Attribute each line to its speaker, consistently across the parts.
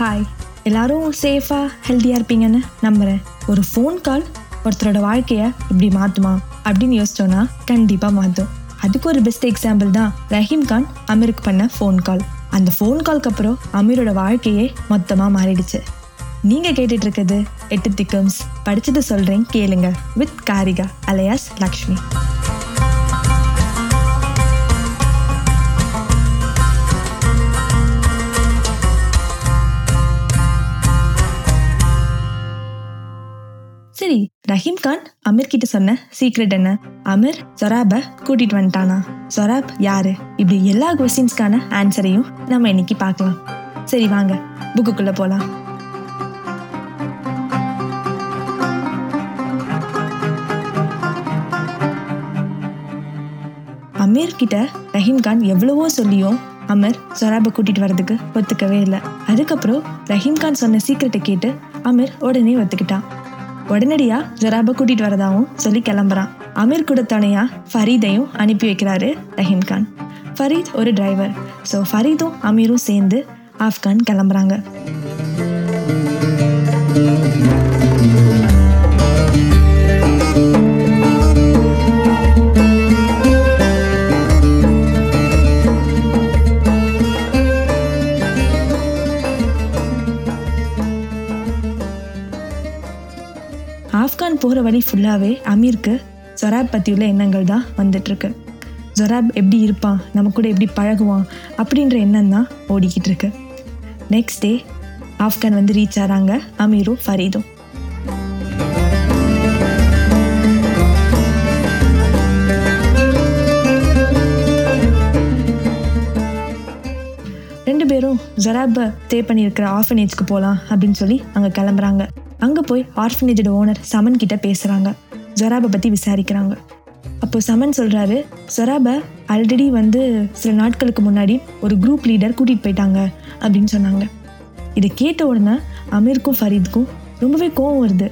Speaker 1: Hi எல்லாரும் சேஃபாக ஹெல்த்தியாக இருப்பீங்கன்னு நம்புகிறேன் ஒரு ஃபோன் கால் ஒருத்தரோட வாழ்க்கையை இப்படி மாற்றுமா அப்படின்னு யோசிச்சோன்னா கண்டிப்பாக மாற்றும் அதுக்கு ஒரு பெஸ்ட் எக்ஸாம்பிள் தான் ரஹீம் கான் அமீருக்கு பண்ண ஃபோன் கால் அந்த ஃபோன் கால்க்கு அப்புறம் அமீரோட வாழ்க்கையே மொத்தமாக மாறிடுச்சு. நீங்கள் கேட்டுட்டு இருக்கிறது எட்டு திக்கம்ஸ். படிச்சது சொல்கிறேன் கேளுங்க. With Karika alias Lakshmi. சரி ரஹீம் கான் அமீர் கிட்ட சொன்ன சீக்ரெட் என்ன? அமீர் சொராப கூட்டிட்டு வந்துட்டானா? சொராப் யாரு? இப்படி எல்லா கொஸ்டின்ஸ்க்கான ஆன்சரையும் நம்ம இன்னைக்கு பார்க்கலாம். சரி வாங்க புக்குக்குள்ள போலாம். அமீர் கிட்ட ரஹீம் கான் எவ்வளவோ சொல்லியும் அமர் சொராபை கூட்டிட்டு வரதுக்கு ஒத்துக்கவே இல்லை. அதுக்கப்புறம் ரஹீம் கான் சொன்ன சீக்கிரட்டை கேட்டு அமீர் உடனே ஒத்துக்கிட்டான். உடனடியா ஜொராபை கூட்டிட்டு வரதாவும் சொல்லி கிளம்புறான். அமீர் கூட துணையா ஃபரீதையும் அனுப்பி வைக்கிறாரு ரஹீம் கான். ஃபரீத் ஒரு டிரைவர் ஸோ ஃபரீதும் அமீரும் சேர்ந்து ஆப்கான் கிளம்புறாங்க. ஆப்கான் போகிற வழி ஃபுல்லாகவே அமீருக்கு ஜொராப் பற்றியுள்ள எண்ணங்கள் தான் வந்துட்டுருக்கு ஜொராப் எப்படி இருப்பான்? நம்ம கூட எப்படி பழகுவான்? அப்படின்ற எண்ணம் தான் ஓடிக்கிட்டு இருக்கு நெக்ஸ்ட் டே ஆப்கான் வந்து ரீச் ஆகிறாங்க அமீரும் ஃபரீதும். ரெண்டு பேரும் ஜொராப்பை ஸ்டே பண்ணியிருக்கிற ஆஃபனேஜ்க்கு போகலாம் அப்படின்னு சொல்லி அங்கே கிளம்புறாங்க. அங்கே போய் ஆர்ஃபனேஜோட ஓனர் சமன் கிட்ட பேசுகிறாங்க ஜொராபை பற்றி விசாரிக்கிறாங்க. அப்போ சமன் சொல்கிறாரு ஜொராபை ஆல்ரெடி வந்து சில நாட்களுக்கு முன்னாடி ஒரு குரூப் லீடர் கூட்டிகிட்டு போயிட்டாங்க அப்படின்னு சொன்னாங்க. இதை கேட்ட உடனே அமீருக்கும் ஃபரீதுக்கும் ரொம்பவே கோவம் வருது.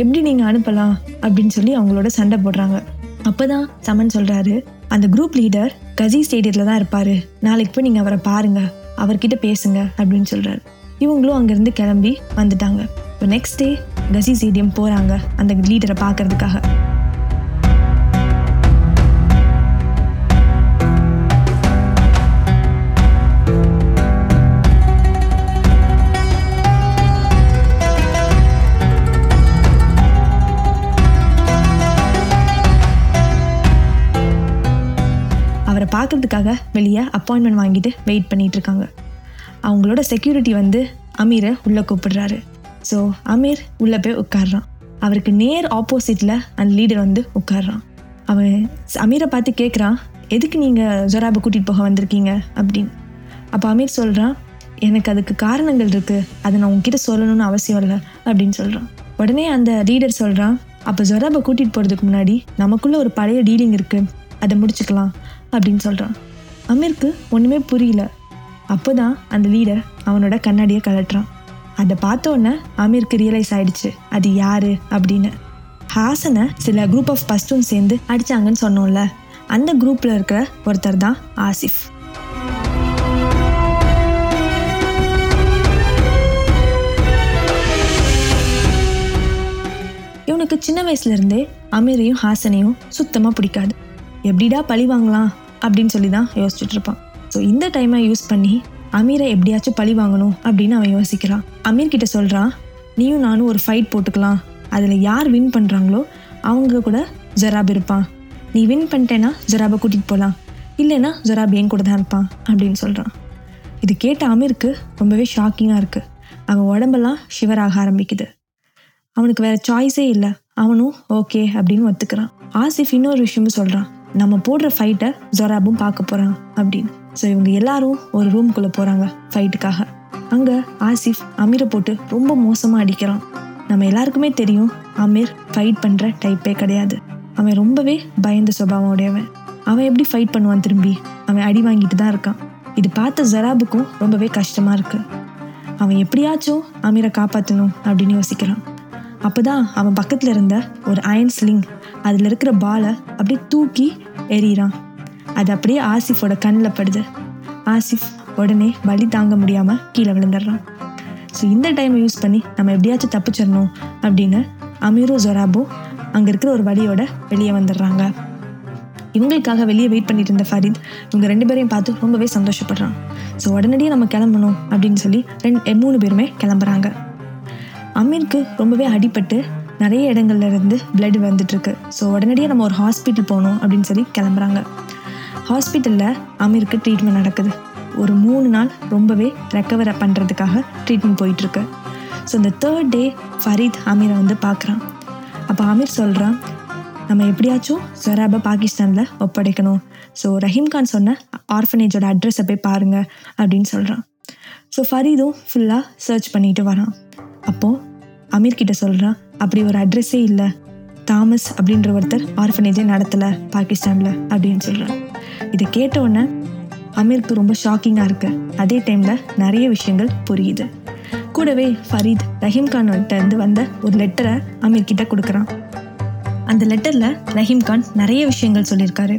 Speaker 1: எப்படி நீங்கள் அனுப்பலாம்? அப்படின்னு சொல்லி அவங்களோட சண்டை போடுறாங்க. அப்போ தான் சமன் சொல்கிறாரு அந்த குரூப் லீடர் கசி ஸ்டேடியத்தில் தான் இருப்பார். நாளைக்கு போய் நீங்கள் அவரை பாருங்கள் அவர்கிட்ட பேசுங்க அப்படின்னு சொல்கிறாரு இவங்களும் அங்கேருந்து கிளம்பி வந்துட்டாங்க. நெக்ஸ்ட் டே கசி ஸ்டேடியம் போகிறாங்க அந்த லீடரை பார்க்கறதுக்காக. அவரை பார்க்கறதுக்காக வெளியே அப்பாயின்மெண்ட் வாங்கிட்டு வெயிட் பண்ணிட்டு இருக்காங்க. அவங்களோட செக்யூரிட்டி வந்து அமீரை உள்ளே கூப்பிடுறாரு. ஸோ அமீர் உள்ளே போய் உட்காடுறான் அவருக்கு நேர் ஆப்போசிட்டில் அந்த லீடர் வந்து உட்காடுறான் அவன் அமீரை பார்த்து கேட்குறான் எதுக்கு நீங்கள் ஜொராபை கூட்டிகிட்டு போக வந்திருக்கீங்க? அப்படின்னு. அப்போ அமீர் சொல்கிறான் எனக்கு அதுக்கு காரணங்கள் இருக்குது அதை நான் உங்ககிட்ட சொல்லணும்னு அவசியம் இல்லை அப்படின்னு சொல்கிறான் உடனே அந்த லீடர் சொல்கிறான் அப்போ ஜொராபை கூட்டிகிட்டு போகிறதுக்கு முன்னாடி நமக்குள்ளே ஒரு பழைய டீலிங் இருக்குது அதை முடிச்சுக்கலாம் அப்படின்னு சொல்கிறான் அமீருக்கு ஒன்றுமே புரியல. அப்போ தான் அந்த லீடர் அவனோட கண்ணாடியை கலட்டுறான் அதை பார்த்தோன்னே அமீருக்கு ரியலைஸ் ஆயிடுச்சு. அது யாரு அப்படின்னு. ஹாசனை சில குரூப் ஆஃப் பஸ்டூன் சேர்ந்து அடிச்சாங்கன்னு சொன்னோம்ல. அந்த குரூப்பில் இருக்கிற ஒருத்தர் தான் ஆசிஃப். இவனுக்கு சின்ன வயசுல இருந்தே அமீரையும் ஹாசனையும் சுத்தமாக பிடிக்காது. எப்படிடா பழி வாங்கலாம் அப்படின்னு சொல்லி தான் யோசிச்சுட்டு இருப்பான். ஸோ இந்த டைமை யூஸ் பண்ணி அமீரை எப்படியாச்சும் பழி வாங்கணும் அப்படின்னு அவன் யோசிக்கிறான். அமீர் கிட்ட சொல்கிறான் நீயும் நானும் ஒரு ஃபைட் போட்டுக்கலாம். அதில் யார் வின் பண்ணுறாங்களோ அவங்க கூட ஜராப் இருப்பான். நீ வின் பண்ணிட்டேன்னா ஜராபை கூட்டிகிட்டு போகலாம் இல்லைன்னா ஜராப் என் கூட தான் இருப்பான் அப்படின்னு சொல்கிறான் இது கேட்ட அமீருக்கு ரொம்பவே ஷாக்கிங்காக இருக்குது அவன் உடம்பெல்லாம் ஷிவராக ஆரம்பிக்குது. அவனுக்கு வேற சாய்ஸே இல்லை. அவனும் ஓகே அப்படின்னு ஒத்துக்கிறான். ஆசிஃப் இன்னொரு விஷயமும் சொல்கிறான் நம்ம போடுற ஃபைட்டை ஜொராபும் பார்க்க போகிறான் அப்படின்னு. ஸோ இவங்க எல்லாரும் ஒரு ரூம்குள்ளே போகிறாங்க ஃபைட்டுக்காக அங்கே ஆசிஃப் அமீரை போட்டு ரொம்ப மோசமாக அடிக்கிறான். நம்ம எல்லாருக்குமே தெரியும் அமீர் ஃபைட் பண்ணுற டைப்பே கிடையாது. அவன் ரொம்பவே பயந்த சுபாவம் உடையவன். அவன் எப்படி ஃபைட் பண்ணுவான் திரும்பி? அவன் அடி வாங்கிட்டு தான் இருக்கான். இது பார்த்த ஜராபுக்கும் ரொம்பவே கஷ்டமாக இருக்குது அவன் எப்படியாச்சும் அமீரை காப்பாற்றணும் அப்படின்னு யோசிக்கிறான். அப்போதான் அவன் பக்கத்தில் இருந்த ஒரு அயன் ஸ்லிங் அதில் இருக்கிற பாலை அப்படியே தூக்கி எறிகிறான் அது அப்படியே ஆசிஃபோட கண்ணில் படுது. ஆசிஃப் உடனே வலி தாங்க முடியாமல் கீழே விழுந்துடுறான். ஸோ இந்த டைமை யூஸ் பண்ணி நம்ம எப்படியாச்சும் தப்பிச்சிடணும் அப்படின்னு அமீரோ ஜொராபோ அங்கே இருக்கிற ஒரு வழியோட வெளியே வந்துடுறாங்க. இவங்களுக்காக வெளியே வெயிட் பண்ணிட்டு இருந்த ஃபரீத் இவங்க ரெண்டு பேரையும் பார்த்து ரொம்பவே சந்தோஷப்படுறான். ஸோ உடனடியே நம்ம கிளம்பணும் அப்படின்னு சொல்லி ரெண்டு மூணு பேருமே கிளம்புறாங்க. அமீருக்கு ரொம்பவே அடிபட்டு நிறைய இடங்கள்ல இருந்து பிளட் வந்துட்டு இருக்கு. ஸோ உடனடியாக நம்ம ஒரு ஹாஸ்பிட்டல் போகணும் அப்படின்னு சொல்லி கிளம்புறாங்க. ஹாஸ்பிட்டலில் அமீருக்கு ட்ரீட்மெண்ட் நடக்குது. ஒரு மூணு நாள் ரொம்பவே ரெக்கவர் பண்ணுறதுக்காக ட்ரீட்மெண்ட் போயிட்டுருக்கு. ஸோ இந்த தேர்ட் டே ஃபரீத் அமீரை வந்து பார்க்குறான் அப்போ அமீர் சொல்கிறான் நம்ம எப்படியாச்சும் ஜொராபை பாகிஸ்தானில் ஒப்படைக்கணும். ஸோ ரஹீம்கான் சொன்ன ஆர்ஃபனேஜோட அட்ரஸை போய் பாருங்கள் அப்படின்னு சொல்கிறான் ஸோ ஃபரீதும் ஃபுல்லாக சர்ச் பண்ணிட்டு வரான். அப்போது அமீர்கிட்ட சொல்கிறான் அப்படி ஒரு அட்ரஸே இல்லை. தாமஸ் அப்படின்ற ஒருத்தர் ஆர்ஃபனேஜே நடத்தலை பாகிஸ்தானில் அப்படின்னு சொல்கிறான் இதை கேட்ட உடனே அமீருக்கு ரொம்ப ஷாக்கிங்காக இருக்குது அதே டைமில் நிறைய விஷயங்கள் புரியுது. கூடவே ஃபரீத் ரஹீம்கான் இருந்து வந்த ஒரு லெட்டரை அமீர் கிட்ட கொடுக்குறான். அந்த லெட்டரில் ரஹீம் கான் நிறைய விஷயங்கள் சொல்லியிருக்காரு.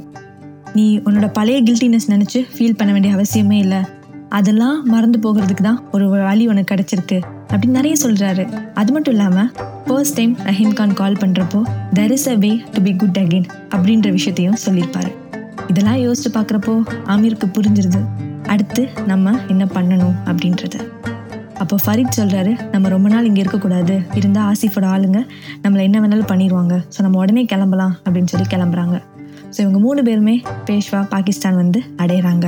Speaker 1: நீ உன்னோட பழைய கில்ட்டினஸ் நினச்சி ஃபீல் பண்ண வேண்டிய அவசியமே இல்லை. அதெல்லாம் மறந்து போகிறதுக்கு தான் ஒரு வழி உனக்கு கிடச்சிருக்கு அப்படின்னு நிறைய சொல்கிறாரு அது மட்டும் இல்லாமல் first time Rahim Khan call பண்ணுறப்போ there is a way to be good again அப்படின்ற விஷயத்தையும் சொல்லியிருப்பாரு. இதெல்லாம் யோசிச்சு பார்க்குறப்போ ஆமீருக்கு புரிஞ்சிருது. அடுத்து நம்ம என்ன பண்ணணும் அப்படின்றது. அப்போ ஃபரீத் சொல்கிறாரு நம்ம ரொம்ப நாள் இங்கே இருக்கக்கூடாது. இருந்தால் ஆசிஃபோட ஆளுங்க நம்மளை என்ன வேணாலும் பண்ணிடுவாங்க ஸோ நம்ம உடனே கிளம்பலாம் அப்படின்னு சொல்லி கிளம்புறாங்க. ஸோ இவங்க மூணு பேருமே பேஷ்வா பாகிஸ்தான் வந்து அடையிறாங்க.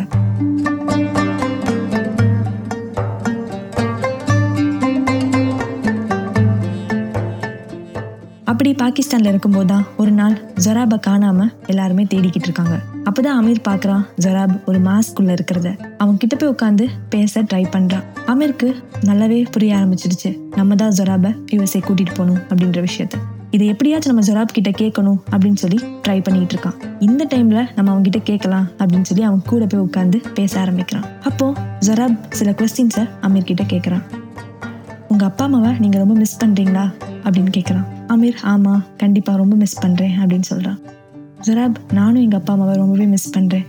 Speaker 1: அப்படி பாகிஸ்தானில் இருக்கும்போது தான் ஒரு நாள் ஜொராபை காணாமல் எல்லாருமே தேடிக்கிட்டு இருக்காங்க. அப்பதான் அமீர் பார்க்கறான் ஜொராப் ஒரு மாஸ்க்குள்ள இருக்கிறத. அவன் கிட்ட போய் உட்காந்து பேச ட்ரை பண்றான். அமீருக்கு நல்லாவே புரிய ஆரம்பிச்சிடுச்சு நம்ம தான் ஜொராபை யூஎஸ்ஏ கூட்டிட்டு போகணும் அப்படின்ற விஷயத்த. இதை எப்படியாச்சும் நம்ம ஜொராப் கிட்ட கேட்கணும் அப்படின்னு சொல்லி ட்ரை பண்ணிட்டு இருக்கான். இந்த டைம்ல நம்ம அவங்க கிட்ட கேட்கலாம் அப்படின்னு சொல்லி அவன் கூட போய் உட்காந்து பேச ஆரம்பிக்கிறான். அப்போ ஜொராப் சில கொஸ்டின்ஸை அமீர் கிட்ட கேட்கறான். உங்க அப்பா அம்மாவை நீங்க ரொம்ப மிஸ் பண்றீங்களா? அப்படின்னு கேட்குறான். அமீர் ஆமா கண்டிப்பா ரொம்ப மிஸ் பண்றேன் அப்படின்னு சொல்றான். ஜராப் நானும் எங்கள் அப்பா அம்மாவை ரொம்பவே மிஸ் பண்ணுறேன்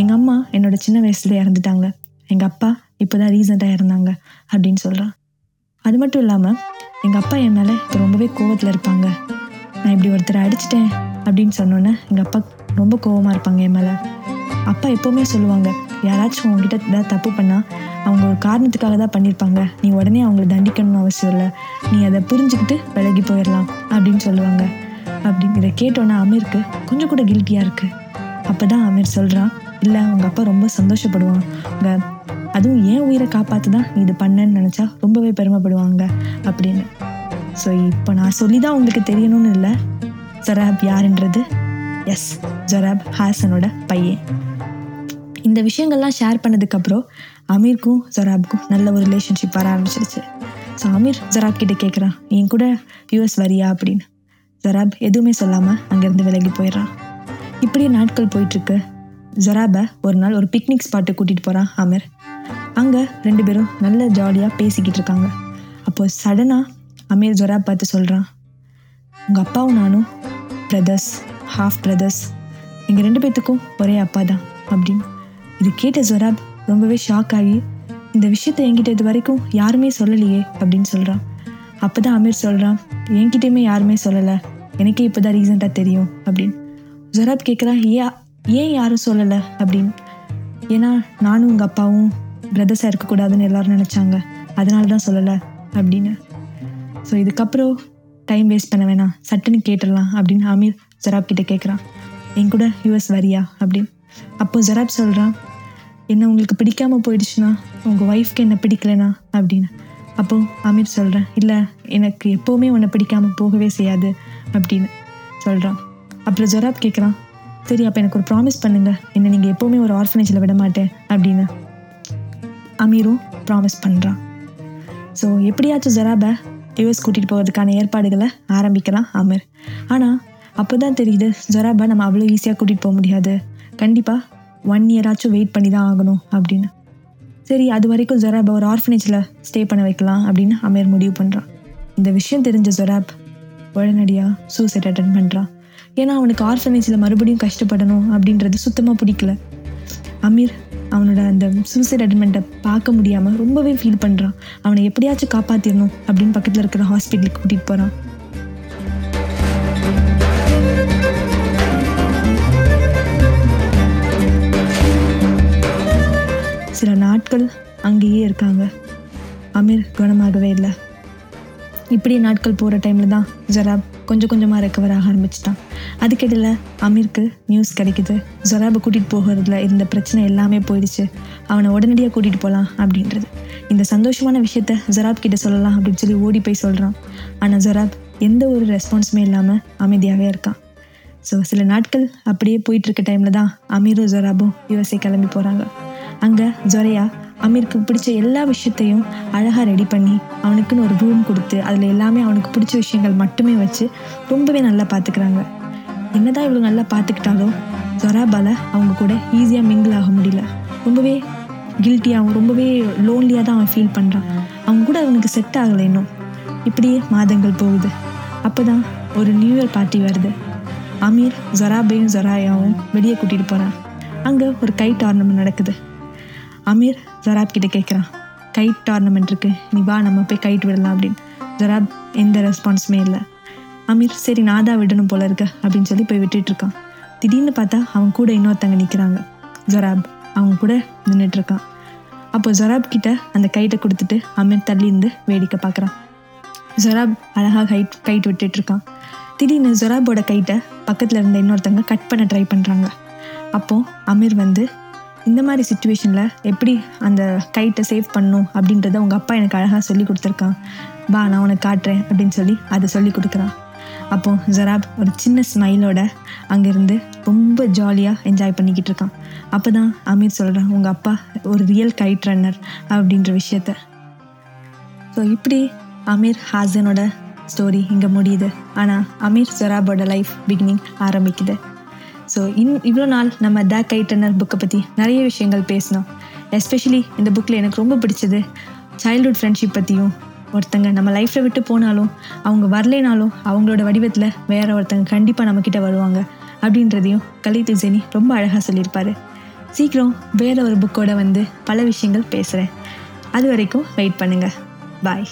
Speaker 1: எங்கள் அம்மா என்னோட சின்ன வயசுல இறந்துட்டாங்க. எங்கள் அப்பா இப்போ தான் ரீசெண்டாக இறந்தாங்க அப்படின்னு சொல்கிறான் அது மட்டும் இல்லாமல் எங்கள் அப்பா என் மேலே இப்போ ரொம்பவே கோவத்தில் இருப்பாங்க. நான் இப்படி ஒருத்தரை அடிச்சிட்டேன் அப்படின்னு சொன்னோன்னே எங்கள் அப்பா ரொம்ப கோவமாக இருப்பாங்க என் மேலே. அப்பா எப்போவுமே சொல்லுவாங்க யாராச்சும் உங்ககிட்ட ஏதாவது தப்பு பண்ணால் அவங்க ஒரு காரணத்துக்காக தான் பண்ணியிருப்பாங்க. நீ உடனே அவங்கள தண்டிக்கணும்னு அவசியம் இல்லை. நீ அதை புரிஞ்சுக்கிட்டு விலகி போயிடலாம் அப்படின்னு சொல்லுவாங்க. அப்படிங்கிறத கேட்டோன்னே அமீருக்கு கொஞ்சம் கூட கில்ட்டியாக இருக்குது அப்போ தான் அமீர் சொல்கிறான் இல்லை அவங்க அப்பா ரொம்ப சந்தோஷப்படுவாங்க. அதுவும் ஏன் உயிரை காப்பாற்று தான் இது பண்ணேன்னு நினச்சா ரொம்பவே பெருமைப்படுவாங்க அப்படின்னு. ஸோ இப்போ நான் சொல்லி தான் உங்களுக்கு தெரியணும்னு இல்லை. ஜராப் யாருன்றது? எஸ் ஜராப் ஹாசனோட பையன். இந்த விஷயங்கள்லாம் ஷேர் பண்ணதுக்கப்புறம் அமீருக்கும் ஜராப்க்கும் நல்ல ஒரு ரிலேஷன்ஷிப் வர ஆரம்பிச்சிருச்சு. ஸோ அமீர் ஜராப் கிட்ட கேட்குறான் என் கூட யூஎஸ் வரியா? அப்படின்னு. ஜராப் எதுவுமே சொல்லாமல் அங்கேருந்து விலகி போயிடுறான் இப்படியே நாட்கள் போயிட்டுருக்கு. ஜராபை ஒரு நாள் ஒரு பிக்னிக் ஸ்பாட்டு கூட்டிகிட்டு போகிறான் அமீர் அங்கே ரெண்டு பேரும் நல்ல ஜாலியாக பேசிக்கிட்டு இருக்காங்க. அப்போது சடனாக அமீர் ஜொராப் பார்த்து சொல்கிறான் உங்கள் அப்பாவும் நானும் பிரதர்ஸ் ஹாஃப் பிரதர்ஸ் எங்கள் ரெண்டு பேர்த்துக்கும் ஒரே அப்பா தான் அப்படின்னு. இது கேட்ட ஜொராப் ரொம்பவே ஷாக் ஆகி இந்த விஷயத்தை என்கிட்ட இது வரைக்கும் யாருமே சொல்லலையே அப்படின்னு சொல்கிறான் அப்போ தான் அமீர் சொல்கிறான் என்கிட்டயுமே யாருமே சொல்லலை. எனக்கே இப்போ தான் ரீசெண்டாக தெரியும் அப்படின்னு. ஜொராப் கேட்குறான் ஏன் ஏன் யாரும் சொல்லலை? அப்படின்னு. ஏன்னா நானும் உங்கள் அப்பாவும் பிரதர்ஸாக இருக்கக்கூடாதுன்னு எல்லாரும் நினச்சாங்க. அதனால தான் சொல்லலை அப்படின்னு. ஸோ இதுக்கப்புறம் டைம் வேஸ்ட் பண்ண வேணாம். சட்டுன்னு கேட்டுடலாம் அப்படின்னு அமீர் ஜொராப் கிட்டே கேட்குறான் என் கூட யூஎஸ் வரியா? அப்படின்னு. அப்போ ஜெராப் சொல்கிறான் என்ன உங்களுக்கு பிடிக்காமல் போயிடுச்சுன்னா உங்கள் ஒய்ஃப்க்கு என்ன பிடிக்கலனா? அப்படின்னு. அப்போ அமீர் சொல்கிறேன் இல்லை எனக்கு எப்போவுமே உன்னை பிடிக்காமல் போகவே செய்யாது அப்படின்னு சொல்கிறான் அப்புறம் ஜொராப் கேட்குறான் சரி அப்போ எனக்கு ஒரு ப்ராமிஸ் பண்ணுங்க. என்னை நீங்கள் எப்போவுமே ஒரு ஆர்ஃபனேஜில் விட மாட்டேன் அப்படின்னு அமீரும் ப்ராமிஸ் பண்ணுறான் ஸோ எப்படியாச்சும் ஜொராபை யூஎஸ் கூட்டிகிட்டு போகிறதுக்கான ஏற்பாடுகளை ஆரம்பிக்கலாம் அமீர் ஆனால் அப்போ தான் தெரியுது ஜொராபை நம்ம அவ்வளோ ஈஸியாக கூட்டிகிட்டு போக முடியாது. கண்டிப்பாக ஒன் இயராச்சும் வெயிட் பண்ணி தான் ஆகணும் அப்படின்னு. சரி அது வரைக்கும் ஜொராப் ஒரு ஆர்ஃபனேஜில் ஸ்டே பண்ண வைக்கலாம் அப்படின்னு அமீர் முடிவு பண்ணுறான் இந்த விஷயம் தெரிஞ்ச ஜொராப் உடனடியாக சூசைட் அட்டன் பண்ணுறான் ஏன்னா அவனுக்கு ஆர்ஃபனேஜில் மறுபடியும் கஷ்டப்படணும் அப்படின்றது சுத்தமாக பிடிக்கல. அமீர் அவனோட அந்த சூசைட் அட்டன்மெண்ட்டை பார்க்க முடியாமல் ரொம்பவே ஃபீல் பண்ணுறான் அவனை எப்படியாச்சும் காப்பாற்றிடணும் அப்படின்னு பக்கத்தில் இருக்கிற ஹாஸ்பிட்டலுக்கு கூட்டிகிட்டு போகிறான் நாட்கள் அங்கேயே இருக்காங்க. அமீர் குணமாகவே இல்லை. இப்படி நாட்கள் போகிற டைமில் தான் ஜராப் கொஞ்சம் கொஞ்சமாக ரெக்கவர் ஆக ஆரம்பிச்சிட்டான். அதுக்கிடையில் அமீருக்கு நியூஸ் கிடைக்குது. ஜொராபை கூட்டிகிட்டு போகிறதுல இருந்த பிரச்சனை எல்லாமே போயிடுச்சு. அவனை உடனடியாக கூட்டிகிட்டு போகலாம் அப்படின்றது. இந்த சந்தோஷமான விஷயத்த ஜொராப் கிட்ட சொல்லலாம் அப்படின்னு சொல்லி ஓடி போய் சொல்கிறான் ஆனால் ஜொராப் எந்த ஒரு ரெஸ்பான்ஸுமே இல்லாமல் அமைதியாகவே இருக்கான். ஸோ சில நாட்கள் அப்படியே போயிட்டுருக்க டைமில் தான் அமீரும் ஜொராபும் யுஎஸ்ஏ கிளம்பி போகிறாங்க அங்கே ஜொரையா அமீருக்கு பிடிச்ச எல்லா விஷயத்தையும் அழகாக ரெடி பண்ணி அவனுக்குன்னு ஒரு ரூம் கொடுத்து அதில் எல்லாமே அவனுக்கு பிடிச்ச விஷயங்கள் மட்டுமே வச்சு ரொம்பவே நல்லா பார்த்துக்கிறாங்க என்னதான் இவ்வளோ நல்லா பார்த்துக்கிட்டாலும் ஜொராபால அவங்க கூட ஈஸியாக மிங்கிள் ஆக முடியல. ரொம்பவே கில்ட்டியாகவும் ரொம்பவே லோன்லியாக தான் அவன் ஃபீல் பண்ணுறான் அவங்க கூட அவனுக்கு செட் ஆகலை இன்னும். இப்படியே மாதங்கள் போகுது. அப்போ தான் ஒரு நியூ இயர் பார்ட்டி வருது. அமீர் ஜொராபையும் ஜொராயாவும் வெளியே கூட்டிகிட்டு போகிறான் அங்கே ஒரு கை டோர்னமெண்ட் நடக்குது. அமீர் ஜொராப் கிட்ட கேட்குறான் கைட் டோர்னமெண்ட் இருக்கு. நீ வா நம்ம போய் கைட் விடலாம் அப்படின்னு. ஜராப் எந்த ரெஸ்பான்ஸுமே இல்லை. அமீர் சரி நான் தான் விடணும் போல இருக்க அப்படின்னு சொல்லி போய் விட்டுட்டு இருக்கான். திடீர்னு பார்த்தா அவன் கூட இன்னொருத்தங்க நிற்கிறாங்க ஜொராப் அவங்க கூட நின்றுட்டுருக்கான் அப்போ ஜொராப் கிட்ட அந்த கைட்டை கொடுத்துட்டு அமீர் தள்ளி இருந்து வேடிக்கை பார்க்குறான். ஜொராப் அழகாக கைட் கைட் விட்டுட்டுருக்கான் திடீர்னு ஜொராபோட கைட்டை பக்கத்தில் இருந்த இன்னொருத்தங்க கட் பண்ண ட்ரை பண்ணுறாங்க அப்போது அமீர் வந்து இந்த மாதிரி சுச்சுவேஷனில் எப்படி அந்த கைட்டை சேவ் பண்ணும் அப்படின்றத உங்கள் அப்பா எனக்கு அழகாக சொல்லி கொடுத்துருக்கான். வா நான் உனக்கு காட்டுறேன் அப்படின்னு சொல்லி அதை சொல்லி கொடுக்குறான். அப்போது ஜராப் ஒரு சின்ன ஸ்மைலோட அங்கேருந்து ரொம்ப ஜாலியாக என்ஜாய் பண்ணிக்கிட்டு இருக்கான். அப்போ தான் அமீர் சொல்கிறான் உங்கள் அப்பா ஒரு ரியல் கைட் ரன்னர் அப்படின்ற விஷயத்த. ஸோ இப்படி அமீர் ஹாசனோட ஸ்டோரி இங்கே முடியுது. ஆனால் அமீர் ஜொராபோட லைஃப் பிகினிங் ஆரம்பிக்குது. ஸோ இன் இவ்வளோ நாள் நம்ம த கைட்டனர் புக்கை பற்றி நிறைய விஷயங்கள் பேசினோம். எஸ்பெஷலி இந்த புக்கில் எனக்கு ரொம்ப பிடிச்சது சைல்ட்ஹுட் ஃப்ரெண்ட்ஷிப் பற்றியும் ஒருத்தங்க நம்ம லைஃப்பில் விட்டு போனாலும் அவங்க வரலைனாலும் அவங்களோட வடிவத்தில் வேற ஒருத்தங்க கண்டிப்பாக நம்மக்கிட்ட வருவாங்க அப்படின்றதையும் கலித்து ஜெனி ரொம்ப அழகாக சொல்லியிருப்பார். சீக்கிரம் வேற ஒரு புக்கோட வந்து பல விஷயங்கள் பேசுகிறேன் அது வரைக்கும் வெயிட் பண்ணுங்கள் பாய்